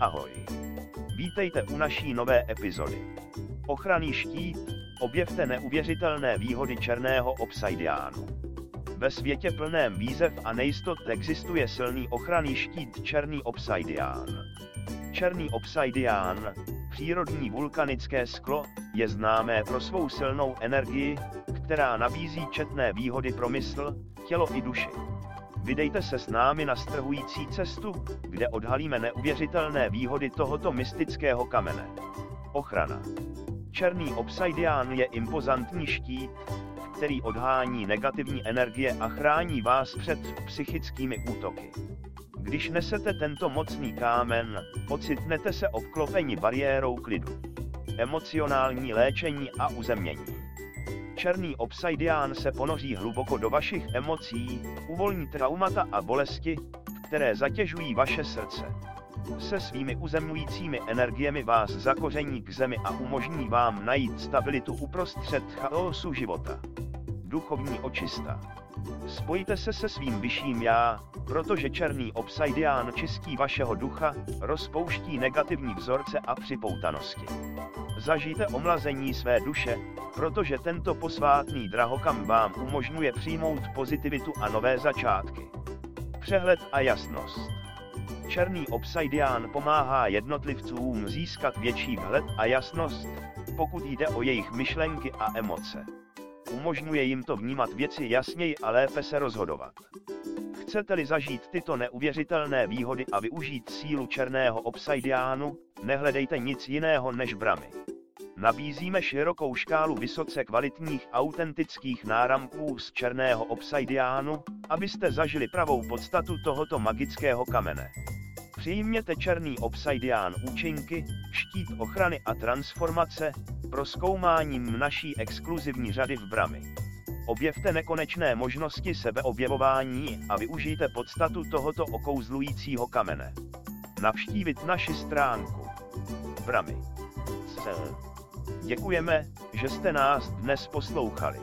Ahoj. Vítejte u naší nové epizody. Ochranný štít, objevte neuvěřitelné výhody černého obsidiánu. Ve světě plném výzev a nejistot existuje silný ochranný štít černý obsidián. Černý obsidián, přírodní vulkanické sklo, je známé pro svou silnou energii, která nabízí četné výhody pro mysl, tělo i duši. Vydejte se s námi na strhující cestu, kde odhalíme neuvěřitelné výhody tohoto mystického kamene. Ochrana. Černý obsidián je impozantní štít, který odhání negativní energie a chrání vás před psychickými útoky. Když nesete tento mocný kámen, ocitnete se obklopeni bariérou klidu. Emocionální léčení a uzemnění. Černý obsidián se ponoří hluboko do vašich emocí, uvolní traumata a bolesti, které zatěžují vaše srdce. Se svými uzemňujícími energiemi vás zakoření k zemi a umožní vám najít stabilitu uprostřed chaosu života. Duchovní očista. Spojte se se svým vyšším já, protože černý obsidián čistí vašeho ducha, rozpouští negativní vzorce a připoutanosti. Zažijte omlazení své duše, protože tento posvátný drahokam vám umožňuje přijmout pozitivitu a nové začátky. Přehled a jasnost. Černý obsidián pomáhá jednotlivcům získat větší vhled a jasnost, pokud jde o jejich myšlenky a emoce. Umožňuje jim to vnímat věci jasněji a lépe se rozhodovat. Chcete-li zažít tyto neuvěřitelné výhody a využít sílu černého obsidiánu, nehledejte nic jiného než bramy. Nabízíme širokou škálu vysoce kvalitních autentických náramků z černého obsidiánu, abyste zažili pravou podstatu tohoto magického kamene. Přijměte černý obsidián účinky, štít ochrany a transformace, proskoumáním naší exkluzivní řady v Bramy. Objevte nekonečné možnosti sebeobjevování a využijte podstatu tohoto okouzlujícího kamene. Navštívit naši stránku. Bramy. Cel. Děkujeme, že jste nás dnes poslouchali.